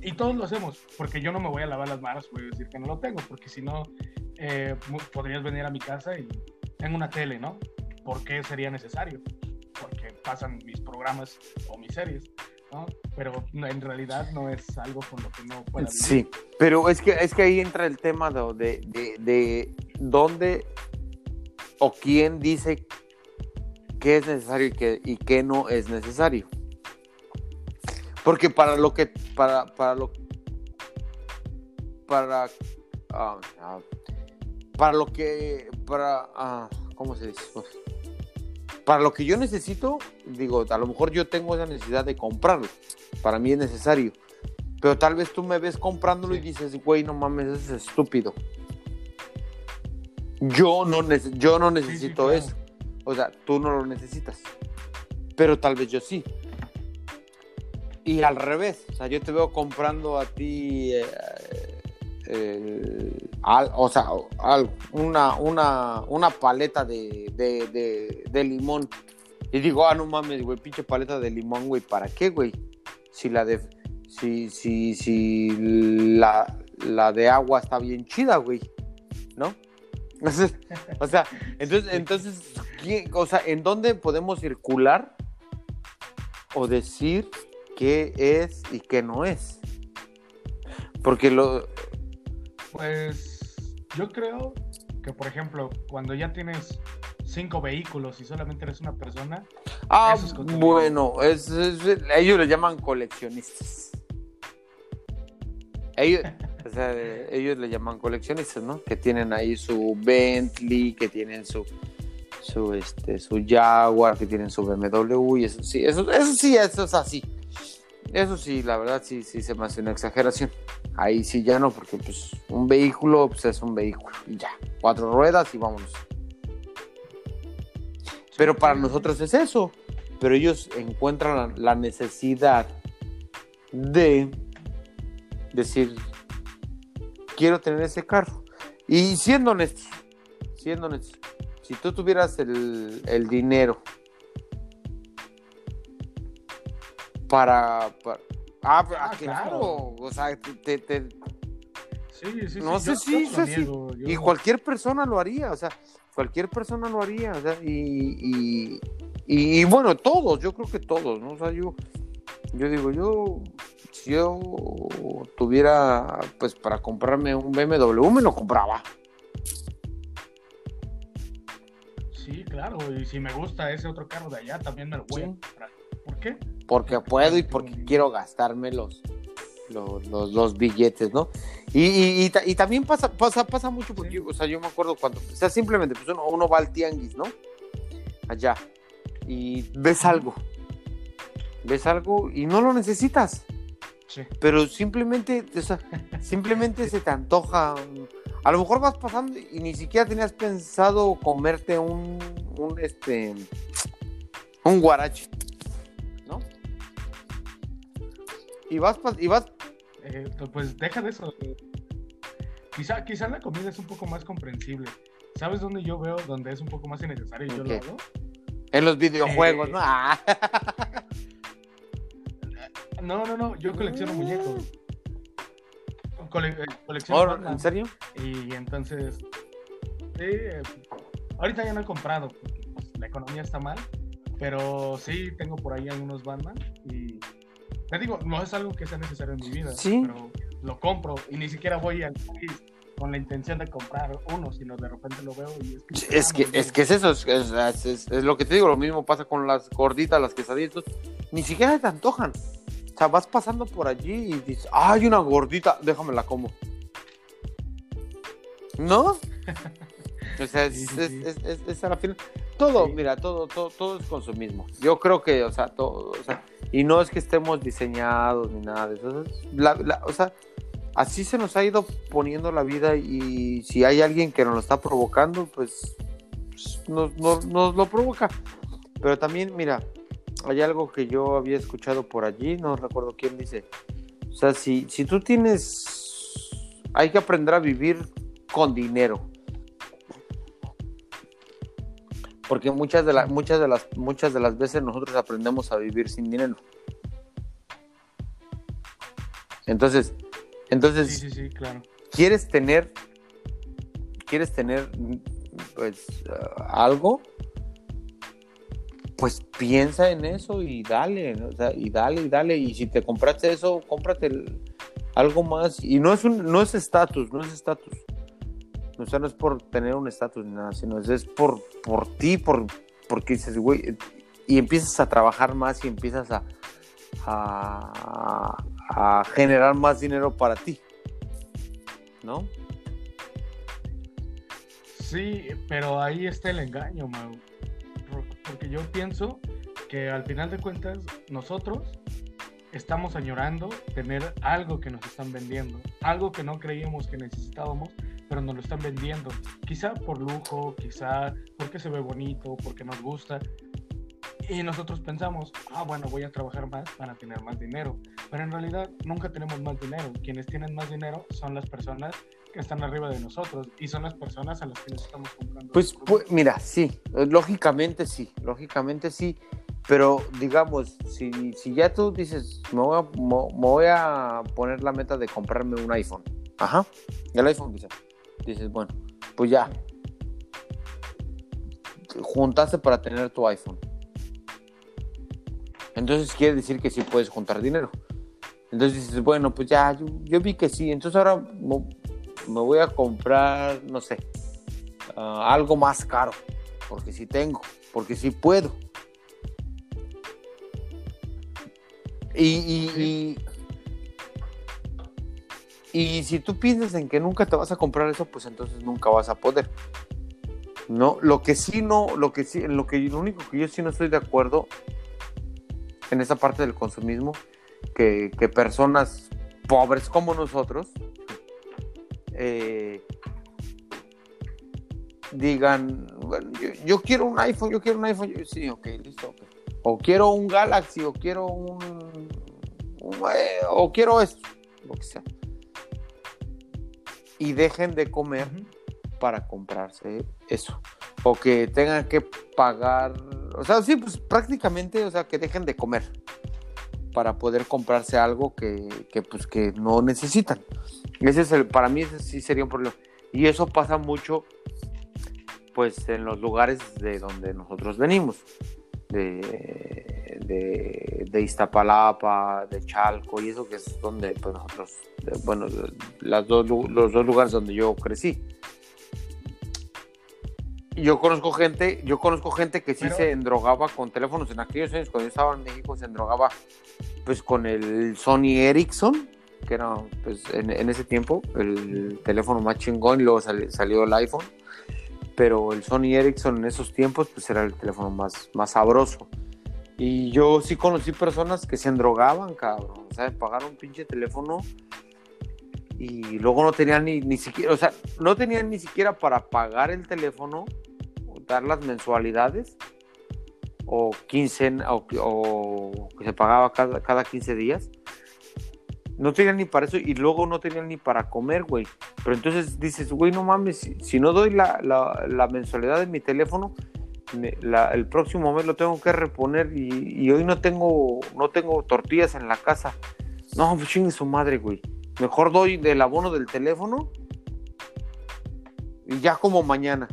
Y todos lo hacemos, porque yo no me voy a lavar las manos, voy a decir que no lo tengo, porque si no, eh, podrías venir a mi casa y tengo una tele, ¿no? ¿Por qué sería necesario? Porque pasan mis programas o mis series. Pero en realidad no es algo con lo que no pueda vivir. Sí, pero es que, es que ahí entra el tema de, de, de dónde o quién dice qué es necesario y qué, y qué no es necesario. Porque para lo que, para, para lo, para, ah, ah, para lo que, para, ah, ¿cómo se dice? Para lo que yo necesito, digo, a lo mejor yo tengo esa necesidad de comprarlo. Para mí es necesario. Pero tal vez tú me ves comprándolo y dices, güey, no mames, es estúpido. Yo no, yo no necesito eso. O sea, tú no lo necesitas. Pero tal vez yo sí. Y al revés, o sea, yo te veo comprando a ti, eh, eh, o sea, una, una, una paleta de, de, limón. Y digo, ah, no mames, güey, pinche paleta de limón, güey, ¿para qué, güey? Si la de, si, si, si la, la de agua está bien chida, güey, ¿no? [LAUGHS] o sea, entonces, entonces, o sea, ¿en dónde podemos circular o decir qué es y qué no es? Porque lo... Pues yo creo que, por ejemplo, cuando ya tienes cinco vehículos y solamente eres una persona... Ah, bueno, ellos le llaman coleccionistas. Ellos, [LAUGHS] o sea, ellos le llaman coleccionistas, ¿no? Que tienen ahí su Bentley, que tienen su su este su Jaguar, que tienen su BMW y eso sí, eso, eso sí, eso es así. Eso sí, la verdad sí, sí se me hace una exageración. Ahí sí ya no, porque pues un vehículo pues es un vehículo y ya, cuatro ruedas y vámonos. Pero para nosotros es eso. Pero ellos encuentran la necesidad de decir, quiero tener ese carro. Y siendo honesto, siendo honesto, si tú tuvieras el, el dinero para, para- Ah, Ah, ah, claro. O sea, te, te- Sí, sí, sí. No sé si sí. niego, yo- Y cualquier persona lo haría, o sea, cualquier persona lo haría, o sea, y, y, y- y bueno, todos, yo creo que todos, ¿no? O sea, yo, yo digo, yo, si yo tuviera, pues, para comprarme un BMW, me lo compraba. Sí, claro. Y si me gusta ese otro carro de allá, también me lo voy Sí. a comprar. ¿Por qué? porque puedo y porque quiero gastarme los, los, los, los billetes, ¿no? Y, y, y ta- y también pasa, pasa, pasa mucho porque, Sí. o sea, yo me acuerdo cuando, o sea, simplemente, pues uno, uno va al tianguis, ¿no? Allá, y ves algo, ves algo y no lo necesitas, Sí. pero simplemente, o sea, [LAUGHS] simplemente se te antoja. A lo mejor vas pasando y ni siquiera tenías pensado comerte un, un este, un guarache, Y vas, y vas, Eh, pues deja de eso. Quizá, quizá la comida es un poco más comprensible. ¿Sabes dónde yo veo donde es un poco más innecesario y yo lo hago? en los videojuegos, Eh, ¿no? Ah. [LAUGHS] No, no, no. Yo colecciono muñecos. Cole- eh, colecciono. ¿En serio? Y entonces, sí, eh, ahorita ya no he comprado porque pues, la economía está mal, pero sí tengo por ahí algunos Batman te digo, no es algo que sea necesario en mi vida, Sí. pero lo compro y ni siquiera voy al país con la intención de comprar uno, sino de repente lo veo y es que... Es que, es que es eso, es, es- es- es lo que te digo, lo mismo pasa con las gorditas, las quesadillas, ni siquiera te antojan. O sea, vas pasando por allí y dices, "Ah, hay una gordita, déjame la como. ¿No? [LAUGHS] O sea, es, Sí, sí, es, sí. es- es- es a la final. Todo, Sí. mira, todo, todo, todo es consumismo. Yo creo que, o sea, todo, o sea, y no es que estemos diseñados ni nada de eso. es la- la- o sea, así se nos ha ido poniendo la vida y si hay alguien que nos lo está provocando, pues pues, nos, nos- nos lo provoca. Pero también, mira, hay algo que yo había escuchado por allí, no recuerdo quién dice. O sea, si, si tú tienes, hay que aprender a vivir con dinero. Porque muchas de, las muchas, de las, muchas de las veces nosotros aprendemos a vivir sin dinero. Entonces, entonces Sí, sí, sí, claro. quieres tener quieres tener pues uh, algo pues piensa en eso y dale ¿no? O sea, y dale y dale y si te compraste eso cómprate el- algo más y no es un no es estatus no es estatus o sea no es por tener un estatus ni nada sino es, por por ti por porque dices güey y empiezas a trabajar más y empiezas a a, a generar más dinero para ti ¿no? Sí, pero ahí está el engaño, Mau. Por- Porque yo pienso que al final de cuentas nosotros estamos añorando tener algo que nos están vendiendo, algo que no creíamos que necesitábamos, pero nos lo están vendiendo. Quizá por lujo, quizá porque se ve bonito, porque nos gusta. Y nosotros pensamos, ah, bueno, voy a trabajar más para tener más dinero. Pero en realidad nunca tenemos más dinero. Quienes tienen más dinero son las personas que están arriba de nosotros y son las personas a las que les estamos comprando. Pues, pues, mira, sí, lógicamente sí, lógicamente sí, pero digamos, si, si ya tú dices, me voy, a, mo- me voy a poner la meta de comprarme un iPhone, ajá, el iPhone quizá, dices, bueno, pues ya, juntaste para tener tu iPhone. Entonces quiere decir que sí puedes juntar dinero. Entonces dices, bueno, pues ya, yo, vi que sí, entonces ahora me voy a comprar, no sé, ah, algo más caro, porque sí tengo, porque sí puedo. Y, y si tú piensas en que nunca te vas a comprar eso, pues entonces nunca vas a poder. No, lo que sí no, lo que sí, lo que lo único que yo sí no estoy de acuerdo en esa parte del consumismo, que, personas pobres como nosotros eh, digan, bueno, yo, quiero un iPhone, yo quiero un iPhone, yo, sí, ok, listo, o quiero un Galaxy, o quiero un, un, eh, o quiero esto, lo que sea. Y dejen de comer para comprarse eso. O que tengan que pagar, o sea, sí, pues prácticamente, o sea, que dejen de comer para poder comprarse algo que, que pues que no necesitan. Ese es el, para mí ese sí sería un problema. Y eso pasa mucho pues en los lugares de donde nosotros venimos. De, de, de, Iztapalapa, de Chalco, y eso que es donde pues, nosotros, bueno, las dos, los dos lugares donde yo crecí. Yo conozco gente, yo conozco gente que sí se endrogaba con teléfonos. En aquellos años cuando yo estaba en México se endrogaba pues con el Sony Ericsson, que era pues en, ese tiempo el teléfono más chingón y luego salió el iPhone, pero el Sony Ericsson en esos tiempos pues era el teléfono más, más sabroso. Y yo sí conocí personas que se endrogaban, cabrón, o sea, pagaron un pinche teléfono y luego no tenían ni, ni siquiera, o sea, no tenían ni siquiera para pagar el teléfono dar las mensualidades o 15 o, que se pagaba cada, cada 15 días. No tenían ni para eso y luego no tenían ni para comer, güey. Pero entonces dices, güey, no mames, si, no doy la, la, mensualidad de mi teléfono, el próximo mes lo tengo que reponer y, hoy no tengo, no tengo tortillas en la casa. No, pues chingue su madre, güey. Mejor doy del abono del teléfono y ya como mañana.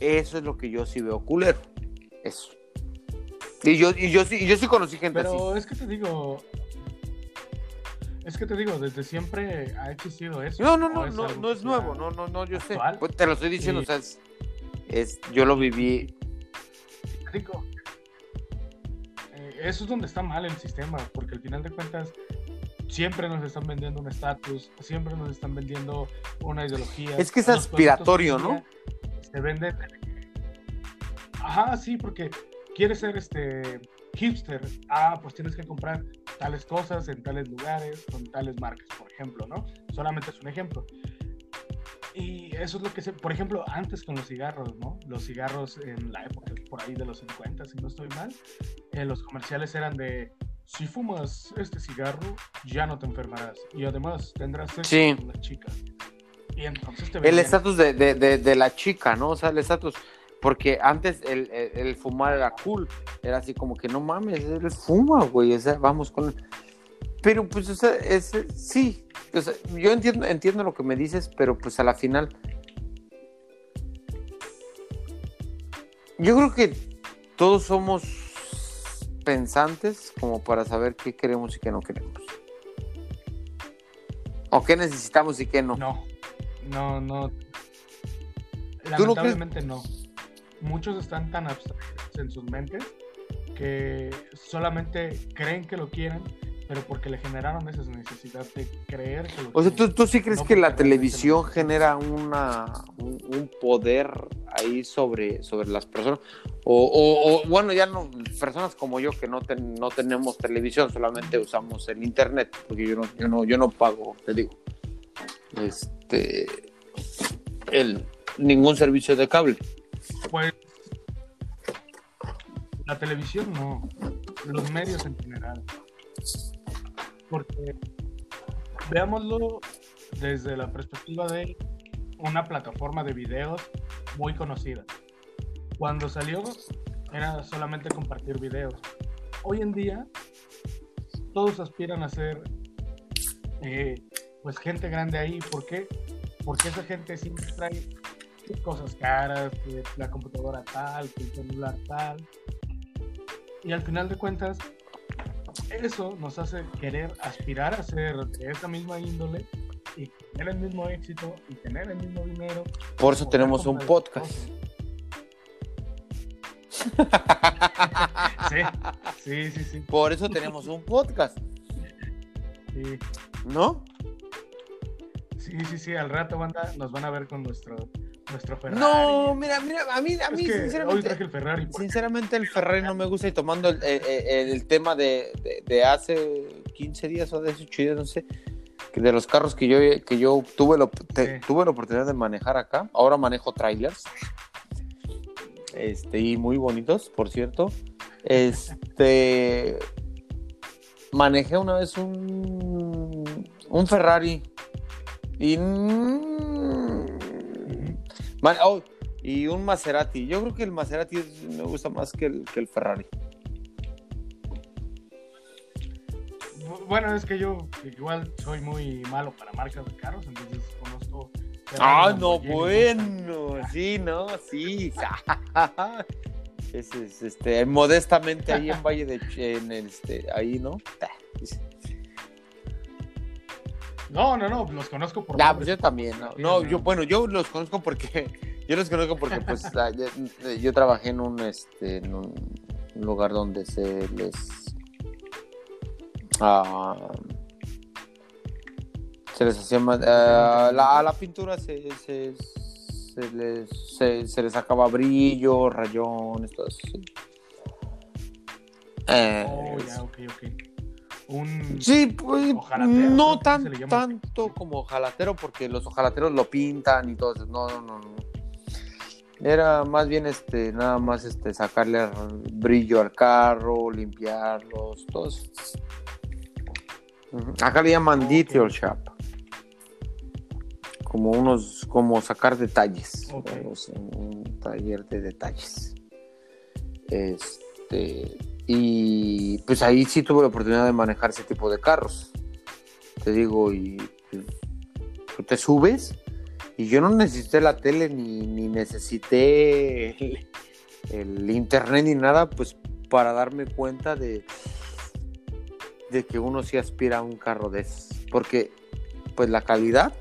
Eso es lo que yo sí veo culero. Eso. Y yo, y yo, sí, yo sí conocí gente así. Pero es que te digo. Es que te digo, desde siempre ha existido eso. No, no, no, no, no, es nuevo, no, no, no, yo sé. Pues te lo estoy diciendo, o sea, es, yo lo viví. Rico. Eh, eso es donde está mal el sistema, porque al final de cuentas siempre nos están vendiendo un estatus, siempre nos están vendiendo una ideología. Es que es aspiratorio, ¿no? se vende. Ajá, sí, porque quieres ser este hipster. Ah, pues tienes que comprar tales cosas en tales lugares, con tales marcas, por ejemplo, ¿no? Solamente es un ejemplo. Y eso es lo que se, por ejemplo, antes con los cigarros, ¿no? Los cigarros en la época por ahí de los 50, si no estoy mal, eh, los comerciales eran de, si fumas este cigarro, ya no te enfermarás. Y además tendrás sexo con las chicas. El estatus de, la chica, ¿no? O sea, el estatus. Porque antes el, fumar era cool. Era así como que no mames, él fuma, güey. O sea, vamos con. Pero pues, o sea, es, sí. yo entiendo, entiendo lo que me dices, pero pues a la final. Yo creo que todos somos pensantes como para saber qué queremos y qué no queremos. O qué necesitamos y qué no. No. No, no. Lamentablemente no. Muchos están tan abstractos en sus mentes que solamente creen que lo quieren, pero porque le generaron esa necesidad de creer que O sea, ¿tú, sí crees que la televisión genera una, un, poder ahí sobre, sobre las personas? O, bueno, ya no, personas como yo que no, no tenemos televisión, solamente usamos el internet, porque yo no, yo no, yo no pago, te digo. Este, el, ningún servicio de cable. Pues la televisión no, los medios en general. Porque veámoslo desde la perspectiva de una plataforma de videos muy conocida. Cuando salió era solamente compartir videos. Hoy en día todos aspiran a ser eh, pues gente grande ahí. ¿Por qué? Porque esa gente siempre trae cosas caras, la computadora tal, el celular tal. Y al final de cuentas, eso nos hace querer aspirar a ser de esa misma índole y tener el mismo éxito y tener el mismo dinero. Por eso tenemos un podcast. [LAUGHS] sí, sí, sí, sí. Por eso tenemos un podcast. Sí. ¿No? Sí, sí, sí, al rato banda, nos van a ver con nuestro, nuestro Ferrari. No, mira, mira, a mí, a mí sinceramente, el Ferrari. Sinceramente el Ferrari no me gusta y tomando el, el, tema de, de, hace 15 días o de 18 días, no sé, de los carros que yo, que yo tuve, lo, tuve la oportunidad de manejar acá, ahora manejo trailers, este, y muy bonitos, por cierto. Este, manejé una vez un, un Ferrari Y. mm, man- oh, y un Maserati. Yo creo que el Maserati es- me gusta más que el, que el Ferrari. Bu- Bueno, es que yo igual soy muy malo para marcas de carros, entonces conozco. Ah, no, bueno. Sí, no, sí. Ese es este, modestamente ahí en [LAUGHS] Valle de en este, ahí, ¿no? No, no, no, los conozco por. Ah, nombres. pues yo también, no. Yo, bueno, yo los conozco porque, [LAUGHS] yo los conozco porque, pues, yo, yo trabajé en un, este, en un lugar donde se les, ah, se les hacía más, ah, la, a la pintura se, se, se les, se, se les sacaba brillo, rayones, todo eso. sí. Eh, Oh, ya, ok, ok. Un. Sí, pues no tan, tanto como ojalatero, porque los ojalateros lo pintan y todo eso. No, no, no. Era más bien este, nada más este, sacarle brillo al carro, limpiarlos, todo eso. Ujú. Acá le llaman Ok. detail shop. Como unos, como sacar detalles. Un taller de detalles. Este, y pues ahí sí tuve la oportunidad de manejar ese tipo de carros. Te digo, y pues, tú te subes y yo no necesité la tele ni, ni necesité el, internet ni nada, pues para darme cuenta de, de que uno sí aspira a un carro de esos. Porque pues la calidad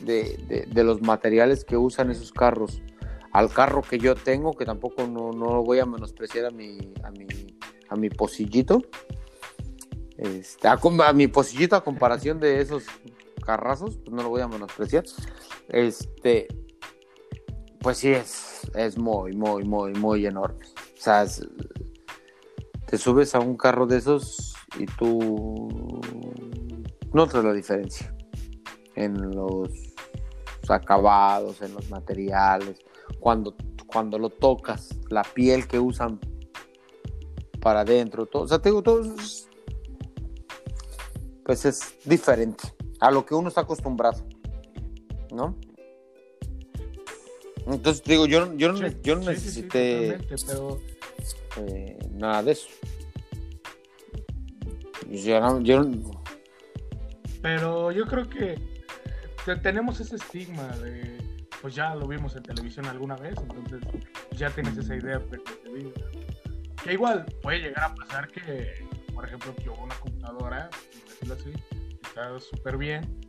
de- de los materiales que usan esos carros al carro que yo tengo, que tampoco no, no voy a menospreciar a mi, a mi, a mi pocillito. Este, a, a mi pocillito a comparación de esos carrazos, pues no lo voy a menospreciar. Este, pues sí es, es muy, muy, muy, muy enorme. O sea, te subes a un carro de esos y tú notas la diferencia en los acabados, en los materiales, cuando, cuando lo tocas, la piel que usan para adentro, todo, o sea, te digo, todo es- pues es diferente a lo que uno está acostumbrado, ¿no? Entonces digo, yo, no- yo, no, Sí, yo no sí, sí, sí, necesité pero eh, nada de eso. Yo no- yo no- Pero yo creo que te- tenemos ese estigma de, pues ya lo vimos en televisión alguna vez, entonces ya tienes esa idea preconcebida. Que igual puede llegar a pasar que, por ejemplo, yo una computadora, por decirlo así, está súper bien,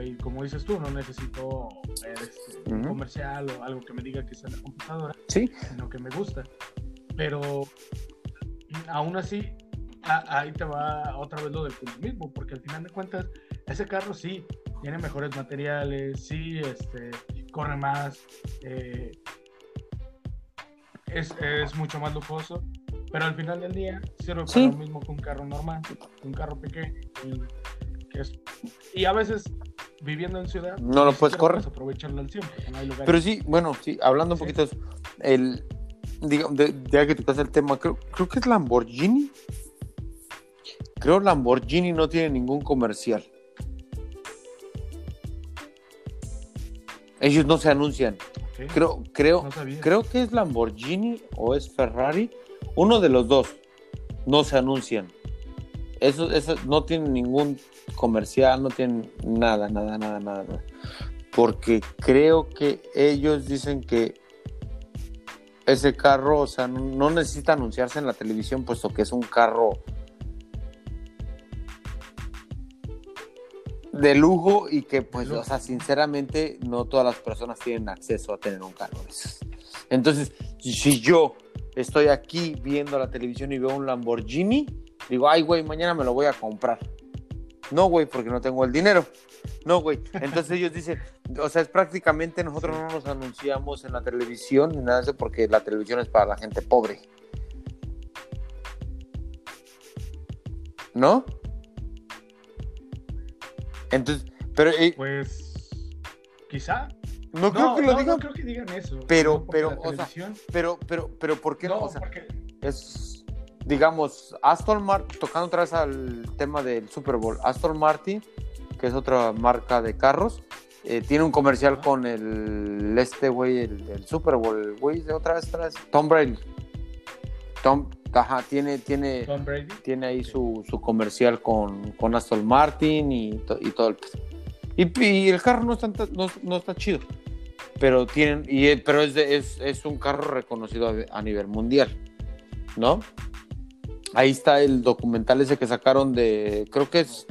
y como dices tú, no necesito ver este, un Ujú. comercial o algo que me diga que en la computadora, sí, sino que me gusta. Pero aún así, a- ahí te va otra vez lo del consumismo, porque al final de cuentas, ese carro sí tiene mejores materiales, sí este, corre más, eh, es, es mucho más lujoso, pero al final del día sirve para Sí. lo mismo que un carro normal, un carro pequeño. Y, que es- y a veces, viviendo en ciudad, No lo puedes correr. puedes aprovecharlo al 100, porque no hay lugares. Pero sí, bueno, sí, hablando un Sí. poquito de eso, el, digamos, de- ya que tocas el tema, creo, creo que es Lamborghini. Creo Lamborghini no tiene ningún comercial. Ellos no se anuncian. Creo, creo, no creo que es Lamborghini o es Ferrari. Uno de los dos. No se anuncian. Eso, eso no tienen ningún comercial, no tienen nada, nada, nada, nada. nada. Porque creo que ellos dicen que ese carro, o sea, no necesita anunciarse en la televisión, puesto que es un carro de lujo y que, pues, o sea, sinceramente, no todas las personas tienen acceso a tener un carro de esos. Entonces, si yo estoy aquí viendo la televisión y veo un Lamborghini, digo, ay, güey, mañana me lo voy a comprar. No, güey, porque no tengo el dinero. No, güey. Entonces ellos dicen, o sea, es prácticamente nosotros no nos anunciamos en la televisión ni nada de eso porque la televisión es para la gente pobre. ¿No? Entonces, pero eh, Pues quizá. no creo que lo no, digan, no creo que digan eso. Pero- pero, o sea, pero, pero, pero, ¿por qué no? no, O sea, porque es, digamos, Aston Martin, tocando otra vez al tema del Super Bowl, Aston Martin que es otra marca de carros. Eh, tiene un comercial con el este güey, el, el Super Bowl, güey, de otra vez, otra vez, Tom Brady. Tom, ajá, tiene, tiene, tiene ahí su, su comercial con, con Aston Martin y, to- y todo el y, y el carro no está, no, no está chido. Pero tienen, y, pero es, de- es, es un carro reconocido a, a nivel mundial, ¿no? Ahí está el documental ese que sacaron de, creo que es.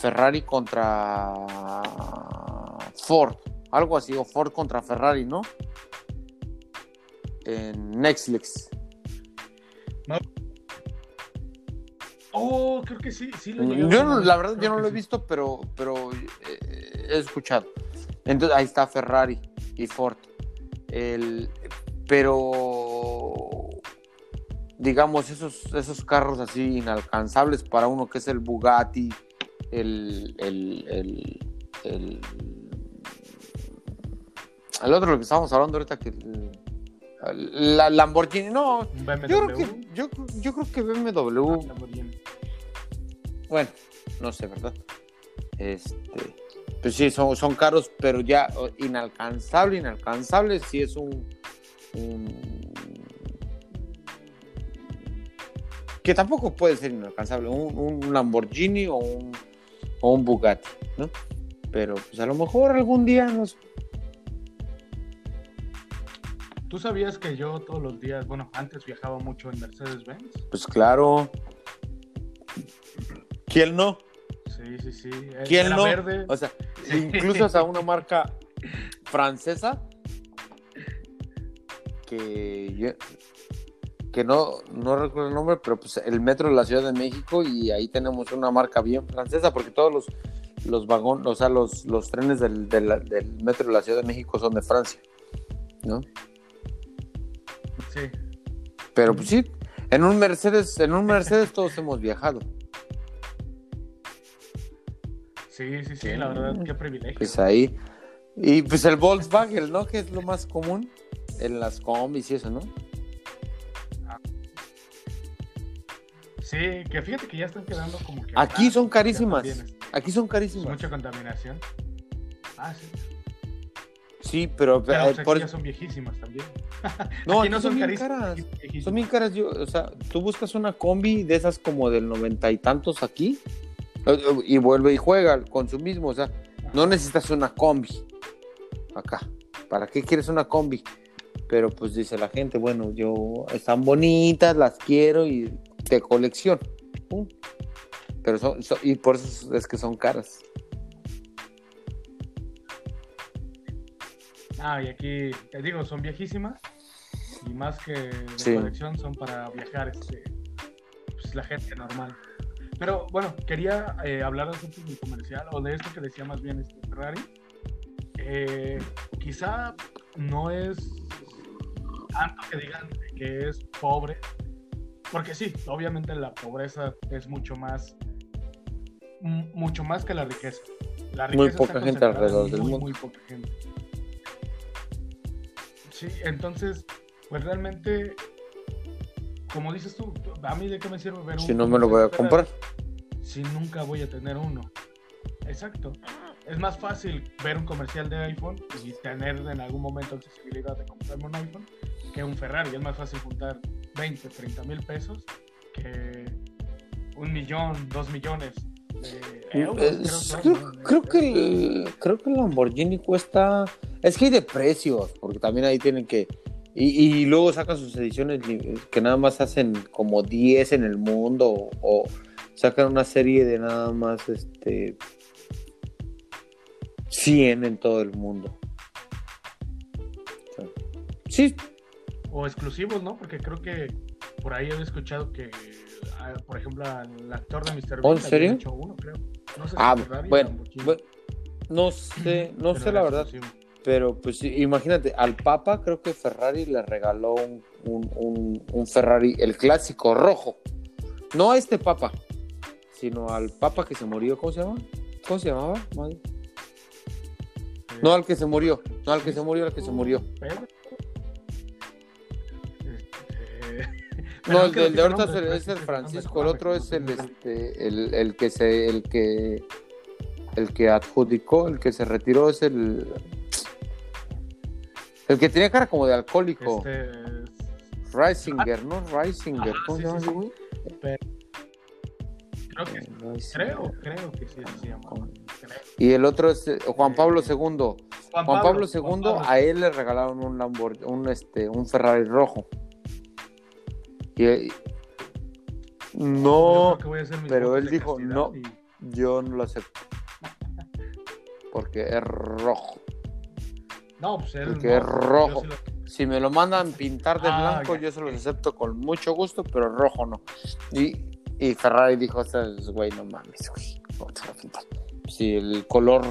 Ferrari contra Ford, algo así, o Ford contra Ferrari, ¿no? En Netflix. Oh, creo que sí, sí lo llegué Yo no, la verdad, Creo yo no lo he sí. visto, pero, pero eh, he escuchado. Entonces ahí está Ferrari y Ford. El, pero digamos, esos, esos carros así inalcanzables para uno que es el Bugatti, el, el, el, el, el otro lo que estábamos hablando ahorita que el- la Lamborghini, no, BMW. yo creo que, yo, yo creo que BMW Lamborghini. bueno, no sé, ¿verdad? Este, pues sí, son, son caros, pero ya inalcanzable, inalcanzable, sí es un, un- que tampoco puede ser inalcanzable, un, un Lamborghini o un, o un Bugatti, ¿no? Pero pues a lo mejor algún día nos... ¿Tú sabías que yo todos los días, bueno, antes viajaba mucho en Mercedes-Benz? Pues claro. ¿Quién no? Sí, sí, sí. ¿Quién era no? verde. O sea, [LAUGHS] Sí. incluso hasta una marca francesa que yo- que no, no recuerdo el nombre, pero pues el metro de la Ciudad de México y ahí tenemos una marca bien francesa porque todos los, los vagones, o sea, los, los trenes del, del- del metro de la Ciudad de México son de Francia, ¿no? Sí. Pero pues sí, en un Mercedes, en un Mercedes [LAUGHS] todos hemos viajado. Sí, sí, sí, la verdad, qué privilegio. Pues ahí. Y pues el Volkswagen, ¿no? Que es lo más común en las combis y eso, ¿no? Sí, que fíjate que ya están quedando como que. Aquí son carísimas. también Aquí son carísimas. mucha contaminación. Ah, sí. Sí, pero, Pero eh, pues, aquí por- ya son viejísimas también. [LAUGHS] no, aquí aquí no son, son bien caras. son viejísimas. Son bien caras. Yo, o sea, tú buscas una combi de esas como del noventa y tantos aquí eh, eh, y vuelve y juega con su mismo. O sea, no necesitas una combi acá. ¿Para qué quieres una combi? Pero pues dice la gente, bueno, yo están bonitas, las quiero y de colección. Pero son, son- y por eso es que son caras. Ah, y aquí, te digo, son viejísimas. Y más que de Sí. colección, son para viajar este, pues, la gente normal. Pero bueno, quería eh, hablar acerca del comercial, o de esto que decía más bien este Ferrari. Eh, quizá no es tanto que digan que es pobre, porque sí, obviamente la pobreza es mucho más, mucho más que la riqueza. La Muy riqueza poca está gente alrededor del muy, mundo. Muy poca gente. Sí, entonces, pues realmente, como dices tú, a mí de qué me sirve ver un Si no me lo voy a comprar. Si nunca voy a tener uno. Exacto. Es más fácil ver un comercial de iPhone y tener en algún momento accesibilidad de comprarme un iPhone que un Ferrari. Es más fácil juntar 20, 30 mil pesos que un millón, dos millones de euros. Eh, creo, creo que el, creo que el Lamborghini cuesta. Es que hay de precios, porque también ahí tienen que. Y, y luego sacan sus ediciones que nada más hacen como 10 en el mundo o, o sacan una serie de nada más este 100 en todo el mundo. Sí, O exclusivos, ¿no? Porque creo que por ahí había escuchado que, ah, por ejemplo, el actor de Mr. ¿Oh, en Bean serio? hecho uno, creo. No sé si ah, bueno, bueno, no sé, no pero sé la verdad. exclusivo. Pero pues imagínate, al Papa creo que Ferrari le regaló un, un- un- un Ferrari, el clásico rojo. No a este Papa, sino al Papa que se murió. ¿Cómo se llama? ¿Cómo se llamaba? Madre. No al que se murió, no al que se murió, al que se murió. [LAUGHS] No, el de, el de ahorita es el, es el sí, Francisco, el otro es el este el, el que se el que el que adjudicó, el que se retiró es el. El que tenía cara como de alcohólico. Este, Reisinger, ¿no? Reisinger. ¿Cómo sí, se llama sí, ese güey? pero- creo que Reisinger. creo, creo que sí se llama. Y el otro es eh, Juan Pablo II. Juan Juan Pablo II, Juan Pablo. a él le regalaron un Lamborghini, un, este, un Ferrari rojo. Y, no, pero él dijo, no. y- yo no lo acepto. Porque es rojo. No, pues él. Porque no, es rojo. yo sí lo- Si me lo mandan pintar de Ah, blanco, ya. yo se los acepto con mucho gusto, pero rojo no. Y, y Ferrari dijo, "O sea, güey, no mames, güey. ¿cómo te lo pintas?". Sí, el color.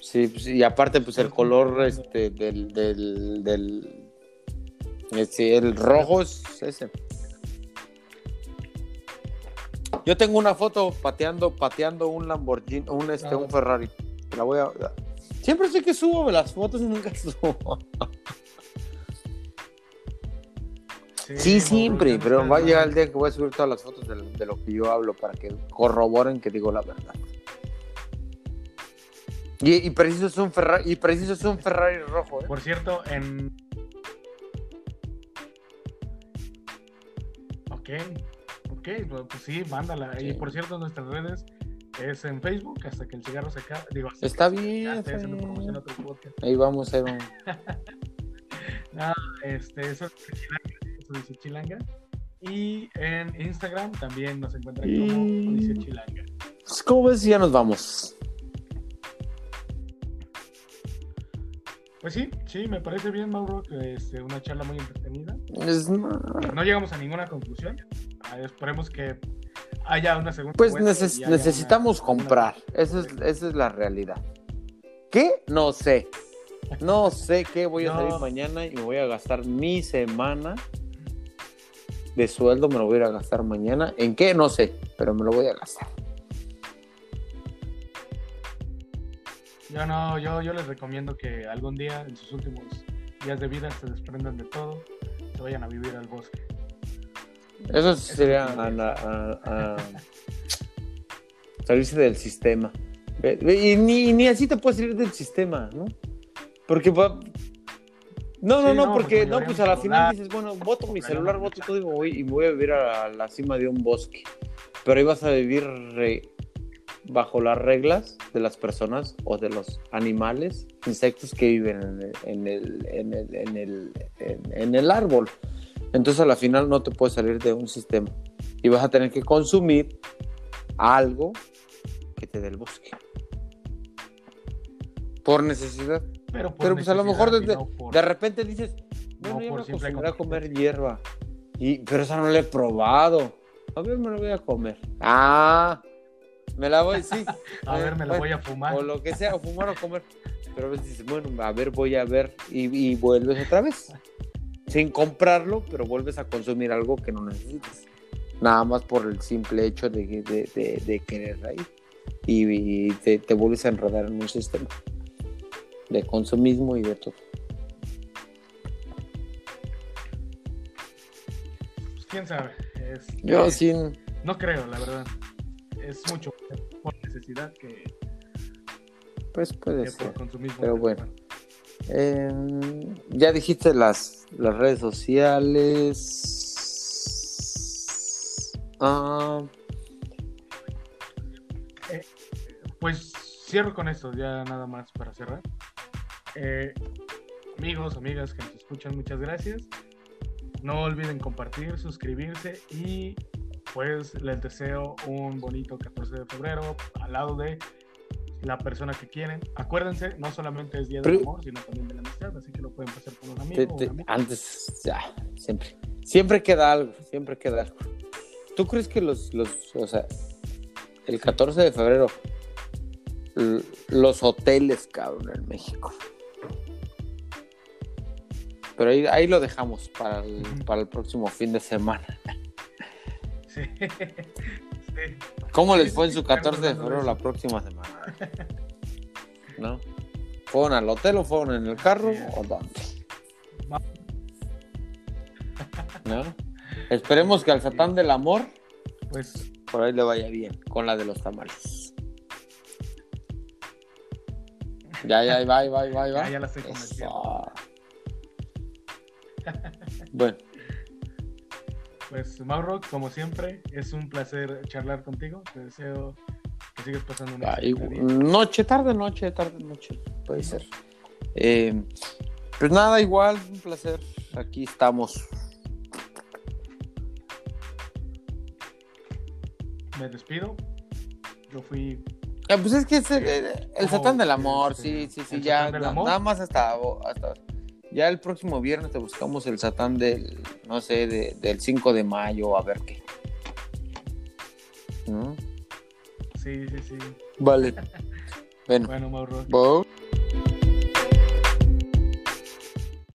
Sí, pues, y aparte, pues el color este, del. del, del sí, el rojo es ese. Yo tengo una foto pateando, pateando un Lamborghini, un, este, un Ferrari. La voy a. Siempre sé que subo las fotos y nunca [LAUGHS] subo. Sí, siempre, pero va a llegar el día que voy a subir todas las fotos de, de lo que yo hablo para que corroboren que digo la verdad. Y, y preciso es un Ferrari, y preciso es un Ferrari rojo, ¿eh? Por cierto, en. Ok, ok, pues sí, mándala. Y por cierto, nuestras redes es en Facebook, hasta que el cigarro se acabe. Digo, Está bien, Ya estoy haciendo promoción a otro podcast. Ahí vamos, ahí vamos. [LAUGHS] Este, eso es Chilanga, eso dice Chilanga. Y en Instagram también nos encuentran como Odisea Chilanga. Pues, ¿Cómo ves? Ya nos vamos. Pues sí, sí, me parece bien, Mauro, que es una charla muy entretenida. Es- No llegamos a ninguna conclusión. Ah, Esperemos que haya una segunda. Pues vuelta neces- necesitamos una- una- comprar. Esa es, esa es la realidad. ¿Qué? No sé. No sé qué voy a No. salir mañana y me voy a gastar mi semana de sueldo. Me lo voy a gastar mañana. ¿En qué? No sé, pero me lo voy a gastar. Yo no, yo, yo les recomiendo que algún día, en sus últimos días de vida, se desprendan de todo, se vayan a vivir al bosque. Eso sería es lo a- que- a- a- salirse del sistema. Y ni, ni así te puedes salir del sistema, ¿no? Porque va... No, no, Sí, no, no, porque porque no, pues a la final dices, bueno, voto mi celular, voto todo y me voy, y me voy a vivir a la cima de un bosque. Pero ahí vas a vivir re- bajo las reglas de las personas o de los animales, insectos que viven en el, en el, en el, en el, en- en el árbol. Entonces a la final no te puedes salir de un sistema y vas a tener que consumir algo que te dé el bosque. Por necesidad. Pero, por Pero pues a lo mejor necesidad desde- no por- De repente dices, bueno, No yo me acostumbré a comer hierba. Y, pero esa no la he probado. A ver, me la voy a comer. Ah, me la voy, sí. [LAUGHS] a ver, me la Bueno, voy a fumar. O lo que sea, o fumar o comer. Pero a veces dices, bueno, a ver, voy a ver. Y, y vuelves otra vez. Sin comprarlo, pero vuelves a consumir algo que no necesitas. Nada más por el simple hecho de, de, de, de querer ahí. Y, y te, te vuelves a enredar en un sistema de consumismo y de todo. Pues, quién sabe. Este, Yo sin. No creo, la verdad. Es mucho por necesidad que, Pues puede que ser. por consumismo. pero bueno. Eh, ya dijiste las, las redes sociales. Ah, Pues cierro con esto, ya nada más para cerrar. Eh, amigos, amigas que nos escuchan, muchas gracias. No olviden compartir, suscribirse y pues les deseo un bonito 14 de febrero al lado de la persona que quieren. Acuérdense, no solamente es Día del Pero- Amor, sino también de la amistad, así que lo pueden pasar con un amigo. te- te- antes, ya, siempre. Siempre queda algo, siempre queda algo. ¿Tú crees que los, los o sea, el 14 de febrero, los hoteles, cabrón, en México? Pero ahí, ahí lo dejamos para el, para el próximo fin de semana. Sí. [LAUGHS] ¿Cómo les fue en su sí, 14 de febrero la próxima semana? ¿No? ¿Fueron al hotel o fueron en el carro o dónde? ¿No? Esperemos que al Satán del Amor Pues por ahí le vaya bien con la de los tamales. Ya, ya, va, va, va, va. Ya, ya la estoy bueno. Pues Mauro, como siempre, es un placer charlar contigo. Te deseo que sigas pasando una Ay, noche, tarde, noche, tarde, noche. Puede ser. Eh, pues nada, igual, un placer. Aquí estamos. Me despido. Yo fui. Ah, pues es que es el, el Satán del Amor, sí, sí, sí, ya. Nada más hasta, hasta. Ya el próximo viernes te buscamos el Satán del, no sé, de, del 5 de mayo, a ver qué. ¿No? Sí, sí, sí. Vale. [LAUGHS] bueno, bueno Mauro.